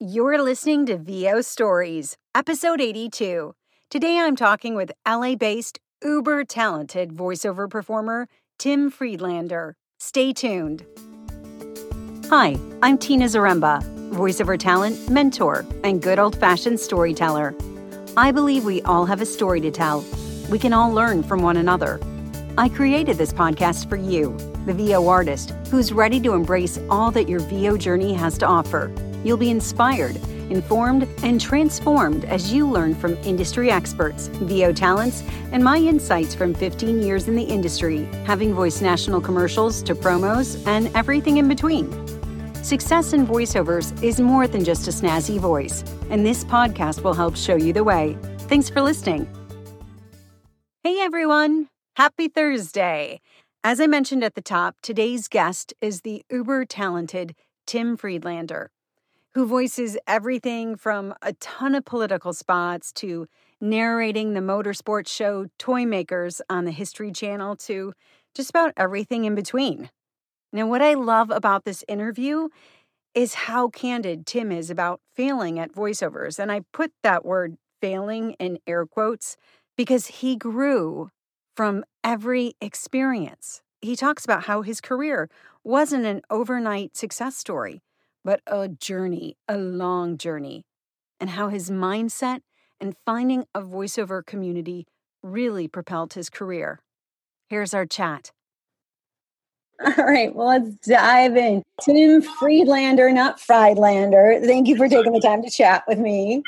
You're listening to VO Stories, episode 82. Today I'm talking with LA based, uber talented voiceover performer Tim Friedlander. Stay tuned. Hi, I'm Tina Zaremba, voiceover talent, mentor, and good old fashioned storyteller. I believe we all have a story to tell. We can all learn from one another. I created this podcast for you, the VO artist, who's ready to embrace all that your VO journey has to offer You'll be inspired, informed, and transformed as you learn from industry experts, VO talents, and my insights from 15 years in the industry, having voiced national commercials to promos and everything in between. Success in voiceovers is more than just a snazzy voice, and this podcast will help show you the way. Thanks for listening. Hey everyone, happy Thursday. As I mentioned at the top, today's guest is the uber talented Tim Friedlander who voices everything from a ton of political spots to narrating the motorsports show Toymakerz on the History Channel to just about everything in between. Now, what I love about this interview is how candid Tim is about failing at voiceovers. And I put that word failing in air quotes because he grew from every experience. He talks about how his career wasn't an overnight success story but a journey, a long journey, and how his mindset and finding a voiceover community really propelled his career. Here's our chat. All right, well, let's dive in. Tim Friedlander, not Friedlander. Thank you for taking the time to chat with me.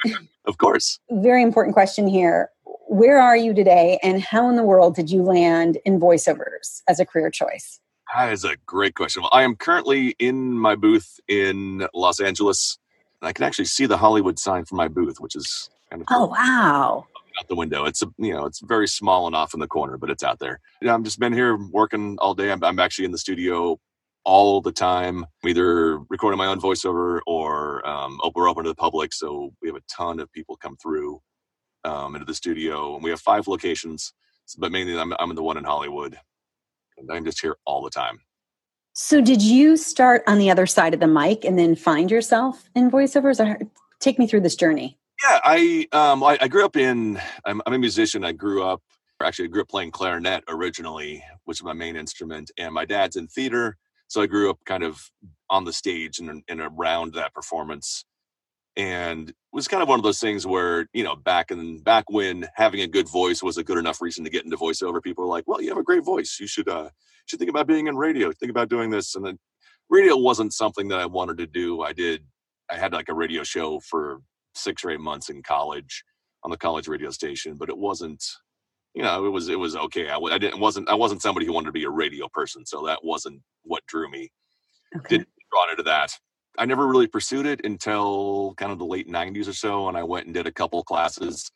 Of course. Very important question here. Where are you today, and how in the world did you land in voiceovers as a career choice? That is a great question. Well, I am currently in my booth in Los Angeles, and I can actually see the Hollywood sign from my booth, which is kind of oh wow out the window. It's a you know it's very small and off in the corner, but it's out there. Yeah, I'm just been here working all day. I'm, I'm actually in the studio all the time, either recording my own voiceover or um, we're open to the public. So we have a ton of people come through um, into the studio, and we have five locations. But mainly, I'm, I'm in the one in Hollywood. I'm just here all the time. So, did you start on the other side of the mic and then find yourself in voiceovers? Or take me through this journey. Yeah, I um, I, I grew up in. I'm, I'm, a musician. I grew up. Actually, I grew up playing clarinet originally, which is my main instrument, and my dad's in theater, so I grew up kind of on the stage and, and around that performance and it was kind of one of those things where you know back in back when having a good voice was a good enough reason to get into voiceover people were like well you have a great voice. You should uh should think about being in radio. Think about doing this. And then radio wasn't something that i wanted to do. I did i had like a radio show for six or eight months in college on the college radio station but it wasn't you know it was it was okay. I, I didn't wasn't i wasn't somebody who wanted to be a radio person so that wasn't what drew me. Okay. didn't drawn into that I never really pursued it until kind of the late '90s or so, and I went and did a couple classes.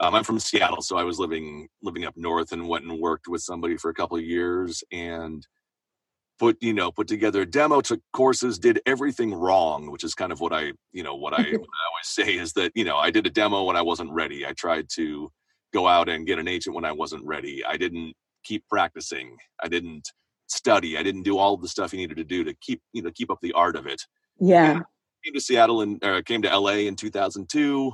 Um, I'm from Seattle, so I was living living up north and went and worked with somebody for a couple of years and put you know put together a demo, took courses, did everything wrong, which is kind of what I you know what I, what I always say is that you know I did a demo when I wasn't ready. I tried to go out and get an agent when I wasn't ready. I didn't keep practicing. I didn't study. I didn't do all the stuff you needed to do to keep you know keep up the art of it. Yeah. came to Seattle and or came to LA in 2002.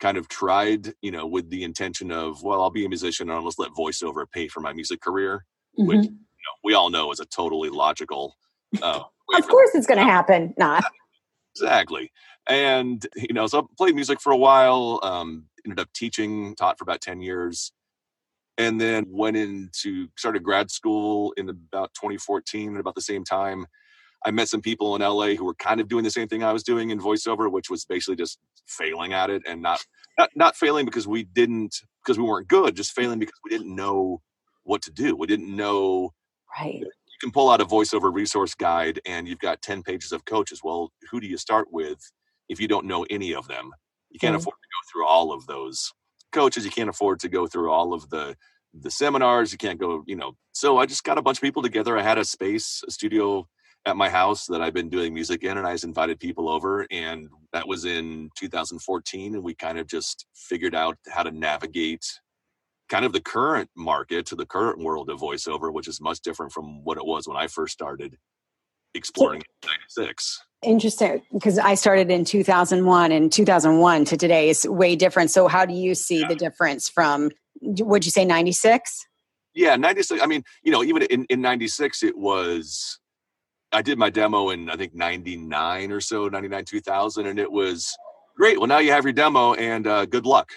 Kind of tried, you know, with the intention of, well, I'll be a musician and I'll just let voiceover pay for my music career, mm-hmm. which you know, we all know is a totally logical. Uh, of course, it's going to happen. Not exactly. And you know, so I played music for a while. Um, ended up teaching, taught for about ten years, and then went into started grad school in about 2014 at about the same time I met some people in LA who were kind of doing the same thing I was doing in voiceover, which was basically just failing at it and not not, not failing because we didn't because we weren't good, just failing because we didn't know what to do. We didn't know right. You can pull out a voiceover resource guide and you've got 10 pages of coaches. Well, who do you start with if you don't know any of them? You can't mm afford to go through all of those coaches. You can't afford to go through all of the the seminars. You can't go, you know. So I just got a bunch of people together. I had a space, a studio at my house that I've been doing music in, and I just invited people over, and that was in 2014, and we kind of just figured out how to navigate kind of the current market to the current world of voiceover, which is much different from what it was when I first started. exploring so, 96 interesting because i started in 2001 and 2001 to today is way different so how do you see yeah. the difference from would you say 96 yeah 96 i mean you know even in, in 96 it was i did my demo in i think 99 or so 99 2000 and it was great. Well now you have your demo and uh, good luck.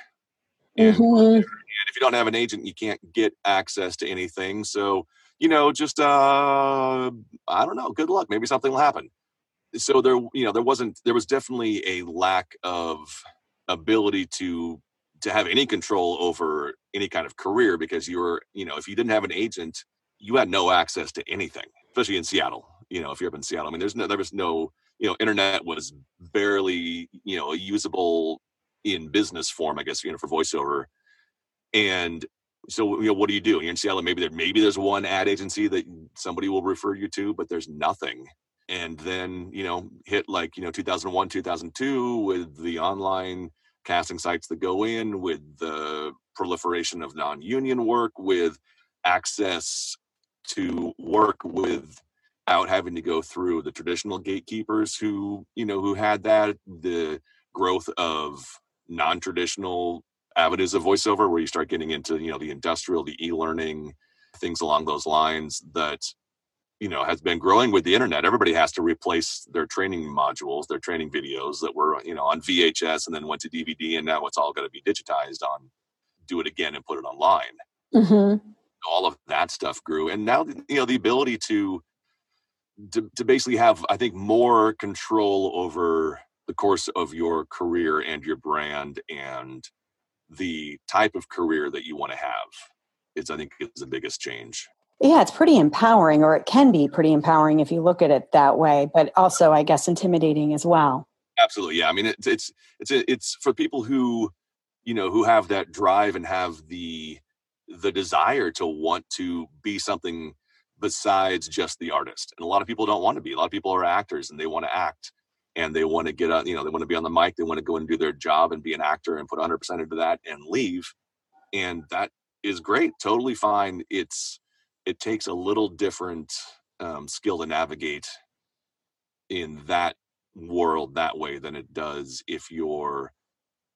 And, mm-hmm. and if you don't have an agent you can't get access to anything. So you know just uh i don't know good luck. Maybe something will happen. So there you know there wasn't there was definitely a lack of ability to to have any control over any kind of career because you were you know if you didn't have an agent you had no access to anything especially in seattle you know if you're up in seattle i mean there's no there was no you know internet was barely you know usable in business form i guess you know for voiceover. And so you know what do you do? You're in seattle maybe there maybe there's one ad agency that somebody will refer you to but there's nothing. And then you know hit like you know 2001 2002 with the online casting sites that go in with the proliferation of non-union work with access to work without having to go through the traditional gatekeepers who you know who had that the growth of non-traditional avenues of voiceover where you start getting into you know the industrial the e-learning things along those lines that you know has been growing with the internet everybody has to replace their training modules their training videos that were you know on vhs and then went to dvd and now it's all going to be digitized on do it again and put it online mm-hmm. all of that stuff grew and now you know the ability to, to to basically have i think more control over the course of your career and your brand and the type of career that you want to have is i think is the biggest change yeah, it's pretty empowering, or it can be pretty empowering if you look at it that way, but also, I guess, intimidating as well. Absolutely, yeah. I mean, it's it's it's it's for people who, you know, who have that drive and have the the desire to want to be something besides just the artist. And a lot of people don't want to be. A lot of people are actors and they want to act and they want to get on, you know, they want to be on the mic, they want to go and do their job and be an actor and put 100% into that and leave. And that is great, totally fine. It's it takes a little different um, skill to navigate in that world that way than it does if you're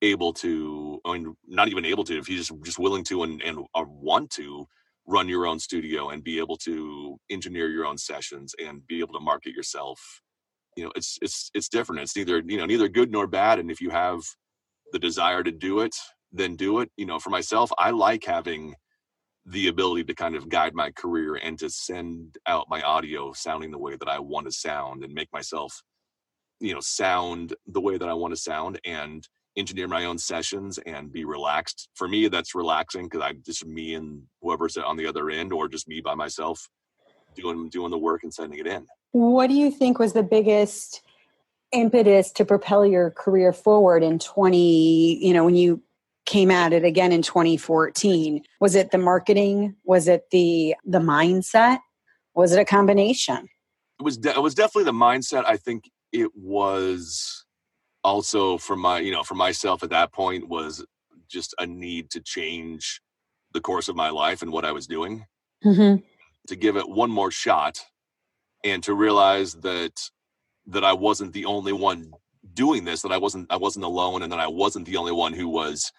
able to I mean not even able to if you're just just willing to and, and uh, want to run your own studio and be able to engineer your own sessions and be able to market yourself you know it's it's it's different. It's neither you know neither good nor bad and if you have the desire to do it then do it. You know for myself i like having the ability to kind of guide my career and to send out my audio sounding the way that I want to sound and make myself, you know, sound the way that I want to sound and engineer my own sessions and be relaxed. For me, that's relaxing because I'm just me and whoever's on the other end or just me by myself doing doing the work and sending it in. What do you think was the biggest impetus to propel your career forward in 20, you know, when you came at it again in 2014 was it the marketing? Was it the the mindset? Was it a combination? It was de- it was definitely the mindset. I think it was also for my you know for myself at that point was just a need to change the course of my life and what i was doing mm-hmm. to give it one more shot and to realize that that i wasn't the only one doing this that i wasn't i wasn't alone and that i wasn't the only one who was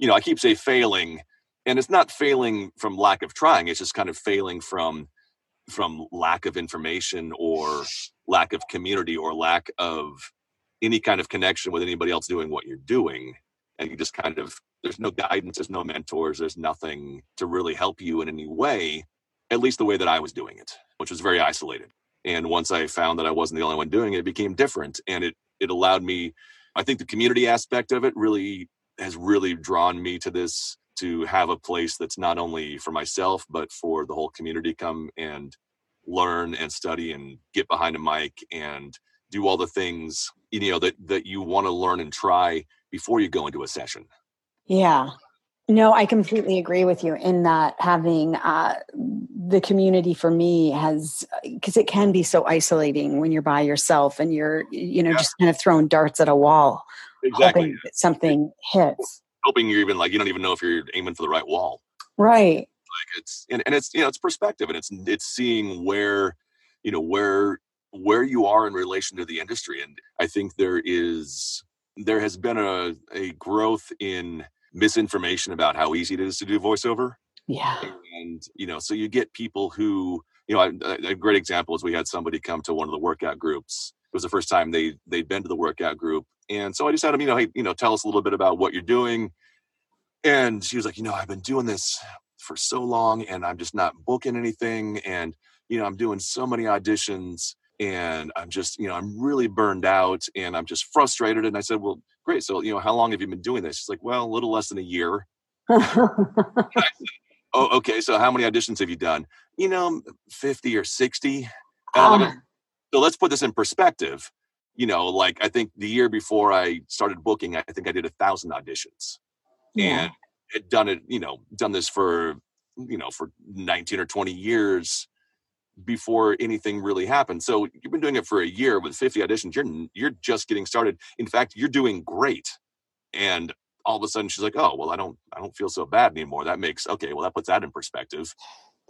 you know, I keep say failing, and it's not failing from lack of trying. It's just kind of failing from from lack of information or lack of community or lack of any kind of connection with anybody else doing what you're doing and you just kind of there's no guidance there's no mentors there's nothing to really help you in any way at least the way that i was doing it which was very isolated. And once i found that i wasn't the only one doing it it became different and it it allowed me i think the community aspect of it really has really drawn me to this to have a place that's not only for myself but for the whole community come and learn and study and get behind a mic and do all the things you know that that you want to learn and try before you go into a session. Yeah. No i completely agree with you in that having uh, the community for me has because it can be so isolating when you're by yourself and you're you know yeah. just kind of throwing darts at a wall exactly. something hits. Hoping you're even like you don't even know if you're aiming for the right wall. Right. Like it's and, and it's you know it's perspective and it's it's seeing where you know where where you are in relation to the industry. And I think there is there has been a, a growth in misinformation about how easy it is to do voiceover. Yeah. And you know, so you get people who, you know, a, a great example is we had somebody come to one of the workout groups. It was the first time they they'd been to the workout group, and so I just had them, you know, hey, you know, tell us a little bit about what you're doing. And she was like, you know, I've been doing this for so long, and I'm just not booking anything, and you know, I'm doing so many auditions, and I'm just, you know, I'm really burned out and I'm just frustrated. And I said, Well, great. So, you know, how long have you been doing this? She's like, Well, a little less than a year. oh, okay. So how many auditions have you done? You know, 50 or 60. Uh, so let's put this in perspective. You know, like I think the year before I started booking, I think I did a thousand auditions. Yeah. And had done it, you know, done this for, you know, for 19 or 20 years before anything really happened. So you've been doing it for a year with 50 auditions. You're you're just getting started. In fact, you're doing great. And all of a sudden she's like, "Oh, well, I don't I don't feel so bad anymore." That makes okay. Well, that puts that in perspective.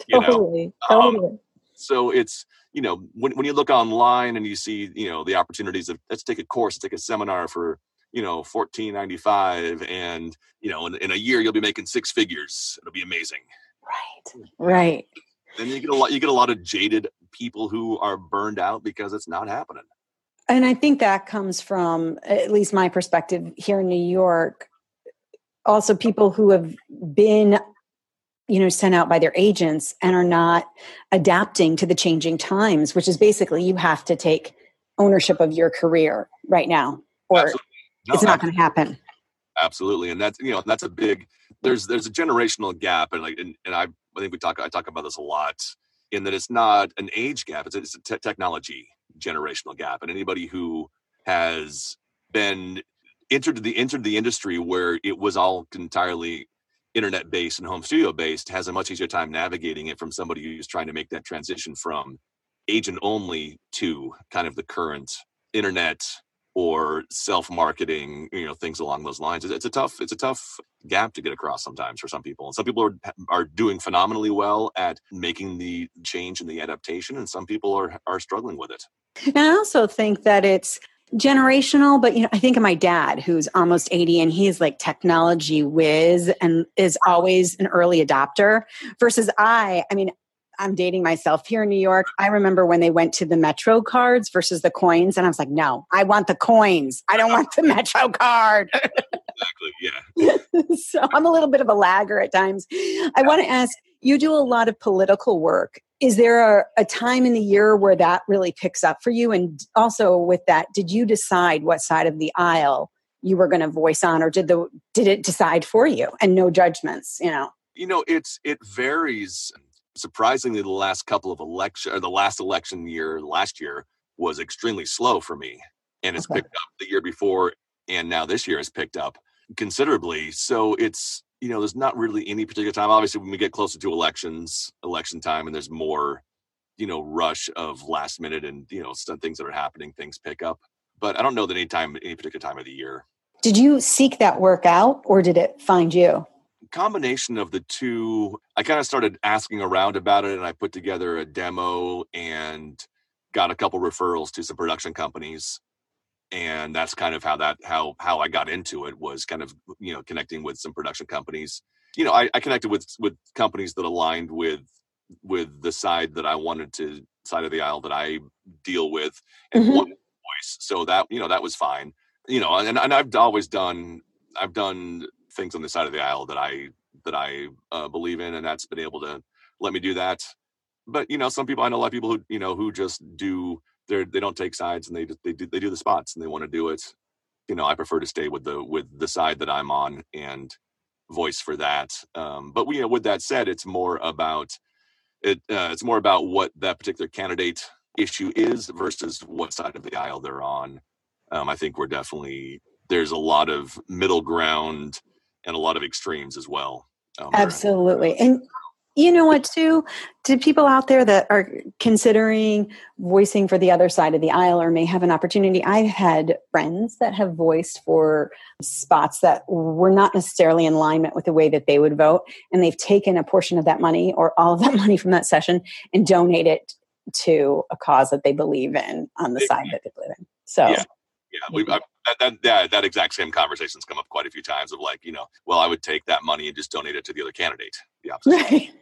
You totally. Know? Um, totally. so it's you know when when you look online and you see you know the opportunities of let's take a course, take a seminar for you know 1495 and you know in, in a year you'll be making six figures it'll be amazing right right then you get a lot you get a lot of jaded people who are burned out because it's not happening. And i think that comes from at least my perspective here in new york also people who have been you know sent out by their agents and are not adapting to the changing times which is basically you have to take ownership of your career right now or no, it's not going to happen. Absolutely and that's you know that's a big there's there's a generational gap and like and, and i I think we talk I talk about this a lot in that it's not an age gap; it's a, it's a te- technology generational gap. And anybody who has been entered the entered the industry where it was all entirely internet based and home studio based has a much easier time navigating it from somebody who's trying to make that transition from agent only to kind of the current internet or self-marketing you know things along those lines. It's a tough it's a tough gap to get across sometimes for some people and some people are are doing phenomenally well at making the change and the adaptation and some people are are struggling with it. And i also think that it's generational but you know i think of my dad who's almost 80 and he's like technology whiz and is always an early adopter versus i i mean I'm dating myself here in New York. I remember when they went to the Metro cards versus the coins, and I was like, no, I want the coins. I don't want the Metro card. exactly. Yeah. so I'm a little bit of a lagger at times. I want to ask you do a lot of political work. Is there a, a time in the year where that really picks up for you? And also with that, did you decide what side of the aisle you were going to voice on, or did the did it decide for you? And no judgments, you know. You know, it's it varies surprisingly, the last couple of election or the last election year, last year was extremely slow for me, and it's okay. picked up the year before, and now this year has picked up considerably. So it's you know, there's not really any particular time. Obviously, when we get closer to elections, election time, and there's more, you know, rush of last minute and you know, some things that are happening, things pick up. But I don't know that any time, any particular time of the year. Did you seek that work out, or did it find you? Combination of the two, I kind of started asking around about it and I put together a demo and got a couple referrals to some production companies. And that's kind of how that how how I got into it was kind of you know connecting with some production companies. You know, I, I connected with with companies that aligned with with the side that I wanted to side of the aisle that I deal with and mm-hmm. one voice. So that you know that was fine. You know, and, and I've always done I've done things on the side of the aisle that I that I uh, believe in, and that's been able to let me do that. But you know, some people I know a lot of people who you know who just do they they don't take sides and they they do they do the spots and they want to do it. You know, I prefer to stay with the with the side that I'm on and voice for that. Um, but we, you know, with that said, it's more about it. Uh, it's more about what that particular candidate issue is versus what side of the aisle they're on. Um, I think we're definitely there's a lot of middle ground and a lot of extremes as well. Um, Absolutely. And you know what, too? To people out there that are considering voicing for the other side of the aisle or may have an opportunity, I've had friends that have voiced for spots that were not necessarily in alignment with the way that they would vote. And they've taken a portion of that money or all of that money from that session and donate it to a cause that they believe in on the side that they believe in. So yeah. Yeah, we that, that, that that exact same conversations come up quite a few times of like, you know, well, I would take that money and just donate it to the other candidate. The opposite. Right.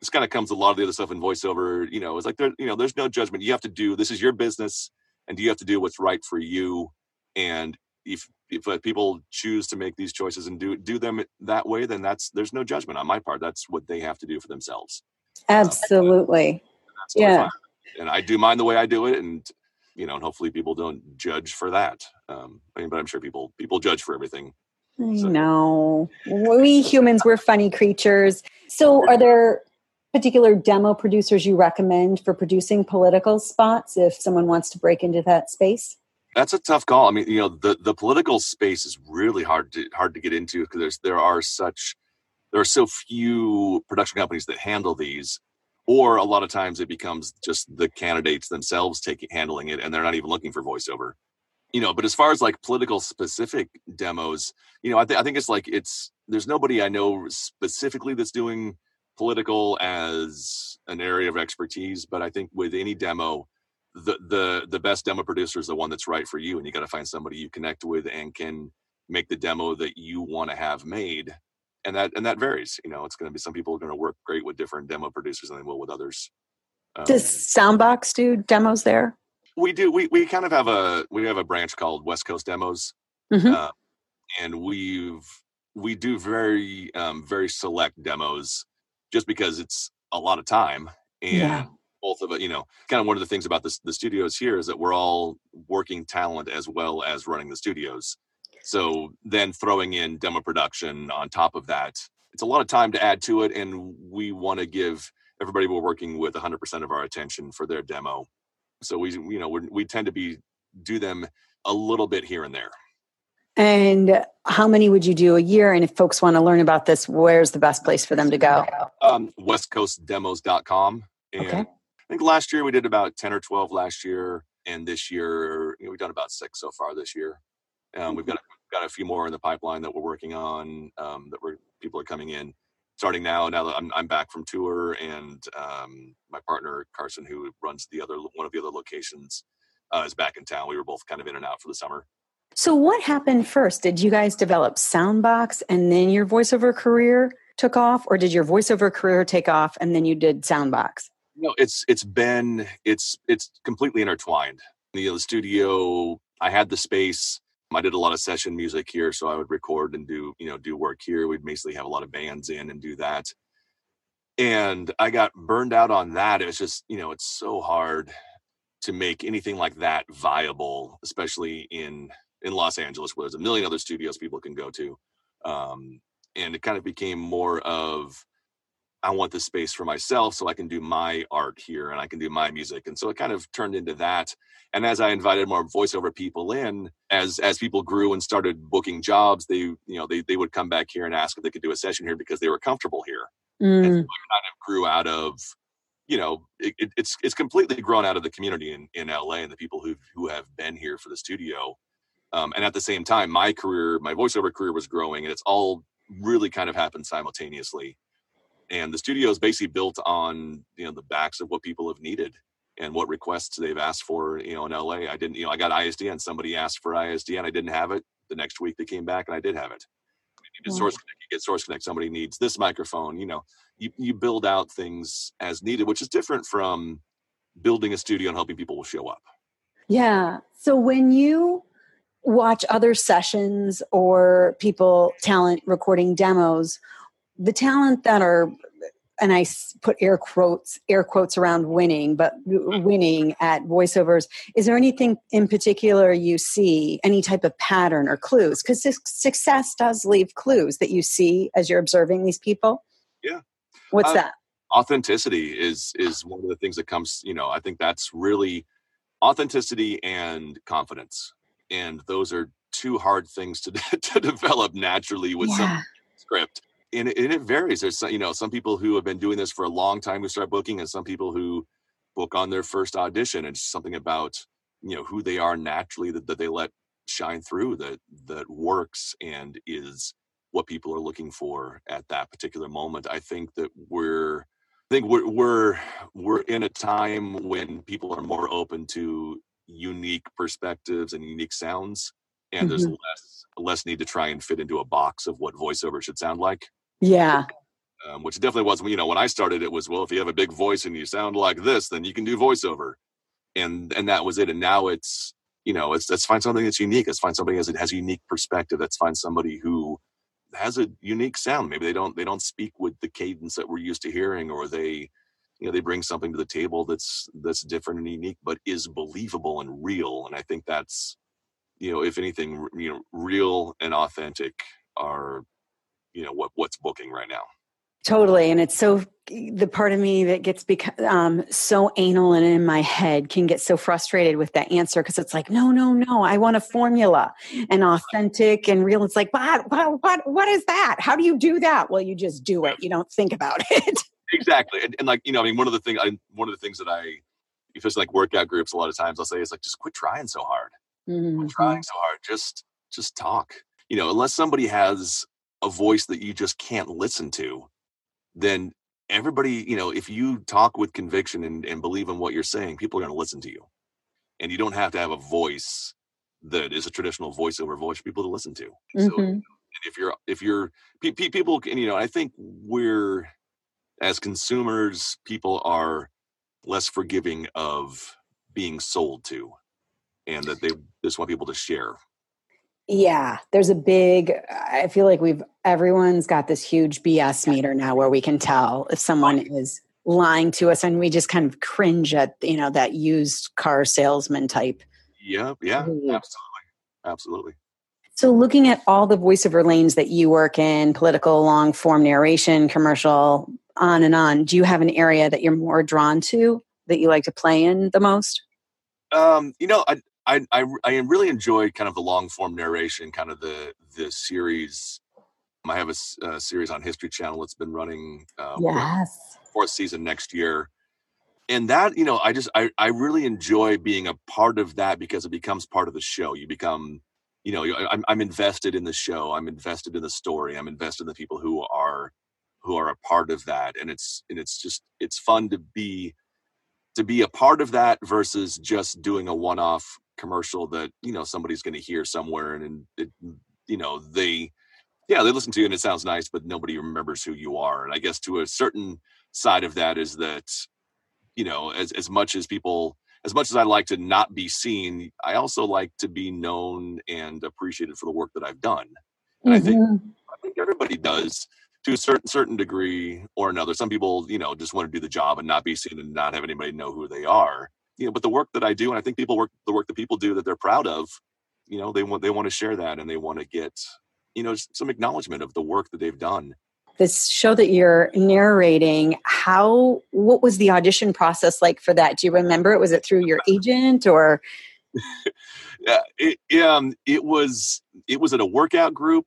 This kind of comes a lot of the other stuff in voiceover. You know, it's like there, you know, there's no judgment. You have to do this is your business, and you have to do what's right for you. And if if uh, people choose to make these choices and do do them that way, then that's there's no judgment on my part. That's what they have to do for themselves. Absolutely. Um, yeah. And I do mine the way I do it, and you know, and hopefully people don't judge for that. Um, I mean, but I'm sure people people judge for everything. I so. know. We humans, we're funny creatures. So, are there particular demo producers you recommend for producing political spots if someone wants to break into that space? That's a tough call. I mean, you know, the the political space is really hard to hard to get into because there's there are such there are so few production companies that handle these or a lot of times it becomes just the candidates themselves taking handling it and they're not even looking for voiceover. You know but as far as like political specific demos you know I, th- I think it's like it's there's nobody i know specifically that's doing political as an area of expertise but i think with any demo the the the best demo producer is the one that's right for you and you got to find somebody you connect with and can make the demo that you want to have made and that and that varies. You know, it's going to be some people are going to work great with different demo producers than they will with others. Um, Does Soundbox do demos there? We do. We we kind of have a we have a branch called West Coast Demos, mm-hmm. uh, and we've we do very um, very select demos, just because it's a lot of time and. Yeah. Both of it, you know, kind of one of the things about this, the studios here is that we're all working talent as well as running the studios. So then throwing in demo production on top of that, it's a lot of time to add to it. And we want to give everybody we're working with 100% of our attention for their demo. So we, you know, we tend to be, do them a little bit here and there. And how many would you do a year? And if folks want to learn about this, where's the best place for them to go? Um, westcoastdemos.com. And okay. I think last year we did about 10 or 12 last year. And this year, you know, we've done about six so far this year. Um, we've got got a few more in the pipeline that we're working on um, that we're people are coming in. Starting now now that i'm, I'm back from tour and um, my partner carson who runs the other one of the other locations uh, is back in town. We were both kind of in and out for the summer. So what happened first? Did you guys develop soundbox and then your voiceover career took off or did your voiceover career take off and then you did soundbox? No it's it's been it's it's completely intertwined. You know, the studio i had the space I did a lot of session music here, so I would record and do, you know, do work here. We'd basically have a lot of bands in and do that. And I got burned out on that. It was just, you know, it's so hard to make anything like that viable, especially in in Los Angeles, where there's a million other studios people can go to. Um, and it kind of became more of I want this space for myself so I can do my art here and I can do my music. And so it kind of turned into that. And as I invited more voiceover people in, as as people grew and started booking jobs, they you know they they would come back here and ask if they could do a session here because they were comfortable here. Mm. And so it kind of grew out of you know it, it, it's it's completely grown out of the community in in LA and the people who who have been here for the studio. Um, and at the same time, my career, my voiceover career was growing, and it's all really kind of happened simultaneously and the studio is basically built on you know the backs of what people have needed and what requests they've asked for you know in la i didn't you know i got isdn somebody asked for isdn i didn't have it. The next week they came back and i did have it. You source connect you get source connect. Somebody needs this microphone you know you, you build out things as needed which is different from building a studio and helping people will show up. Yeah. So when you watch other sessions or people talent recording demos the talent that are and I put air quotes air quotes around winning, but winning at voiceovers. Is there anything in particular you see, any type of pattern or clues? Because success does leave clues that you see as you're observing these people. Yeah, what's uh, that? Authenticity is is one of the things that comes. You know, I think that's really authenticity and confidence, and those are two hard things to to develop naturally with yeah. some script and it, and it varies. There's some, you know some people who have been doing this for a long time who start booking, and some people who book on their first audition. It's something about you know who they are naturally that, that they let shine through that that works and is what people are looking for at that particular moment. I think that we're I think we're we're we're in a time when people are more open to unique perspectives and unique sounds, and there's Mhm. less less need to try and fit into a box of what voiceover should sound like. Yeah. Um, which definitely was, you know, when I started, it was well, if you have a big voice and you sound like this, then you can do voiceover, and and that was it. And now it's you know, it's let's find something that's unique. Let's find somebody that has a unique perspective. Let's find somebody who has a unique sound. Maybe they don't they don't speak with the cadence that we're used to hearing, or they you know they bring something to the table that's that's different and unique, but is believable and real. And I think that's you know, if anything, you know, real and authentic are you know what what's booking right now. Totally. And it's so, the part of me that gets beca- um, so anal and in my head can get so frustrated with that answer because it's like, no, no, no, I want a formula and authentic and real. It's like, what, what, what, what is that? How do you do that? Well, you just do it. You don't think about it. exactly and, and like you know i mean one of the things i one of the things that i if it's like workout groups a lot of times i'll say is like just quit trying so hard quit Mhm. trying so hard just just talk you know unless somebody has a voice that you just can't listen to then everybody you know if you talk with conviction and, and believe in what you're saying people are going to listen to you. And you don't have to have a voice that is a traditional voiceover voice for people to listen to. So Mhm. and if you're if you're pe- pe- people can you know i think we're as consumers people are less forgiving of being sold to and that they just want people to share Yeah, there's a big. I feel like we've everyone's got this huge BS meter now where we can tell if someone is lying to us, and we just kind of cringe at you know that used car salesman type. yeah yeah absolutely absolutely So, looking at all the voiceover lanes that you work in political, long form narration, commercial, on and on, do you have an area that you're more drawn to that you like to play in the most? um you know I, I i i really enjoy kind of the long form narration kind of the the series. I have a series on history channel that's been running uh Yes. fourth season next year. And that you know i just I, I really enjoy being a part of that because it becomes part of the show. You become you know I'm, I'm invested in the show. I'm invested in the story. I'm invested in the people who are who are a part of that. And it's and it's just it's fun to be to be a part of that versus just doing a one-off commercial that you know somebody's going to hear somewhere and, and it, you know they yeah they listen to you and it sounds nice but nobody remembers who you are and i guess to a certain side of that is that you know as, as much as people as much as i like to not be seen i also like to be known and appreciated for the work that i've done and i think Mhm. I think everybody does to a certain certain degree or another. Some people, you know, just want to do the job and not be seen and not have anybody know who they are. You know, but the work that I do, and I think people work the work that people do that they're proud of, you know, they want they want to share that and they want to get, you know, some acknowledgement of the work that they've done. this show that you're narrating how what was the audition process like for that do you remember it was it through your agent or Yeah, it, yeah, um, it was it was at a workout group,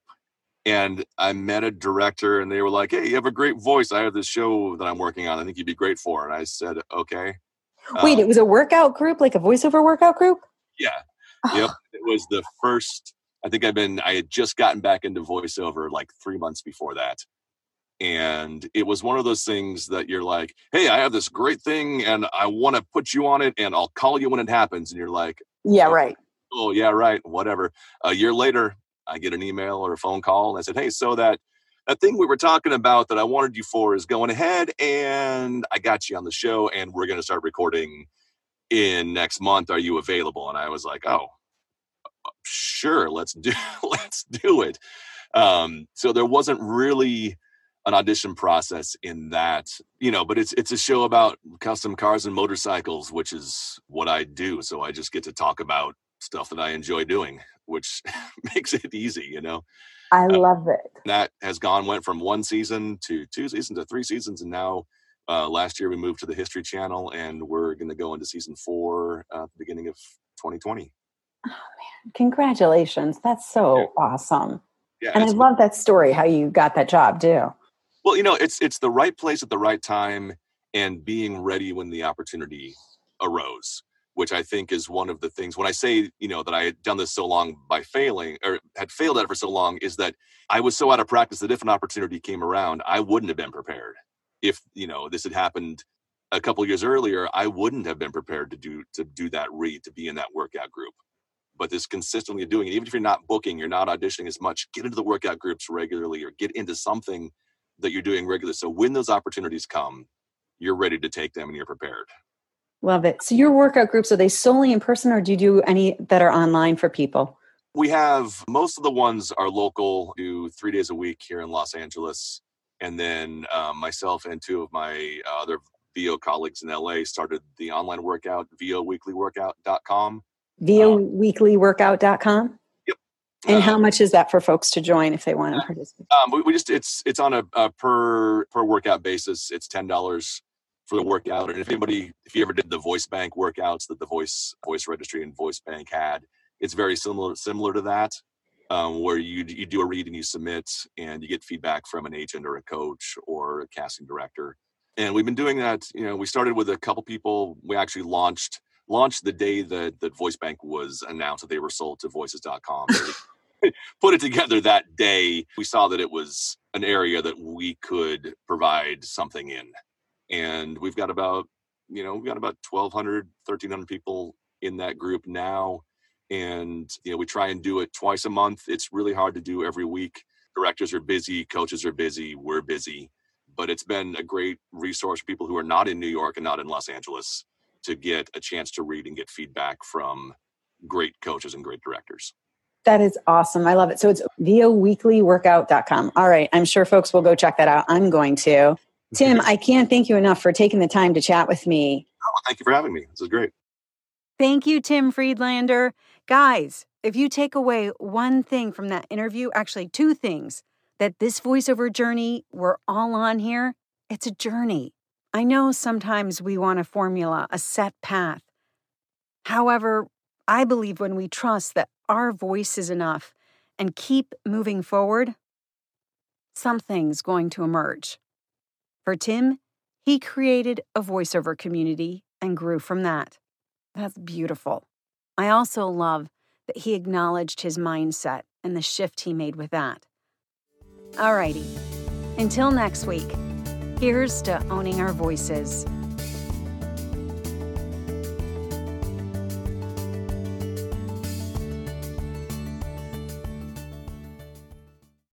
and I met a director, and they were like, "Hey, you have a great voice. I have this show that I'm working on. I think you'd be great for." And I said, "Okay." Wait Um, it was a workout group like a voiceover workout group Yeah. Yep. It was the first. I think I've been. I had just gotten back into voiceover like three months before that, and it was one of those things that you're like, "Hey, I have this great thing, and I want to put you on it, and I'll call you when it happens." And you're like, yeah Okay. right "Oh yeah, right, whatever." A year later, I get an email or a phone call, and I said, "Hey, so that that thing we were talking about that I wanted you for is going ahead, and I got you on the show, and we're going to start recording in next month. Are you available?" And I was like, "Oh." sure let's do let's do it um so there wasn't really an audition process in that you know but it's it's a show about custom cars and motorcycles which is what i do so i just get to talk about stuff that i enjoy doing which makes it easy you know? I Uh, love it. that has gone went from one season to two seasons to three seasons and now uh, last year we moved to the history channel and we're going to go into season four uh, at the beginning of 2020 Oh man! congratulations. That's so Yeah. awesome. Yeah and i love that story how you got that job too. Well, you know, it's it's the right place at the right time and being ready when the opportunity arose, which I think is one of the things when I say, you know, that I had done this so long by failing or had failed at it for so long is that I was so out of practice that if an opportunity came around, I wouldn't have been prepared. if you know this had happened a couple years earlier, I wouldn't have been prepared to do to do that read to be in that workout group. But this consistently doing it, even if you're not booking, you're not auditioning as much, get into the workout groups regularly or get into something that you're doing regularly. So when those opportunities come, you're ready to take them and you're prepared. Love it. So your workout groups are they solely in person or do you do any that are online for people? We have most of the ones are local, do three days a week here in Los Angeles. And then um, myself and two of my uh, other VO colleagues in LA started the online workout, voweeklyworkout.com. voweeklyworkout.com? Yep. And um, how much is that for folks to join if they want to participate? Um, we, we, just it's it's on a, a, per per workout basis. It's ten dollars for the workout. And if anybody, if you ever did the voice bank workouts that the voice voice registry and voice bank had, it's very similar similar to that. Um, where you you do a read and you submit and you get feedback from an agent or a coach or a casting director and we've been doing that you know we started with a couple people we actually launched launched the day that that voice bank was announced that they were sold to voices.com put it together that day we saw that it was an area that we could provide something in and we've got about you know we've got about 1200 1300 people in that group now and you know we try and do it twice a month it's really hard to do every week directors are busy coaches are busy we're busy but it's been a great resource for people who are not in New York and not in Los Angeles to get a chance to read and get feedback from great coaches and great directors. That is awesome. I love it. So it's voweeklyworkout.com. All right. I'm sure folks will go check that out. I'm going to. Tim, I can't thank you enough for taking the time to chat with me. Oh, thank you for having me. This is great. Thank you, Tim Friedlander. Guys, if you take away one thing from that interview, actually, two things that this voiceover journey we're all on here, it's a journey. I know sometimes we want a formula, a set path. However, I believe when we trust that our voice is enough and keep moving forward, something's going to emerge. For Tim, he created a voiceover community and grew from that. That's beautiful. I also love that he acknowledged his mindset and the shift he made with that. Alrighty. Until next week, here's to owning our voices.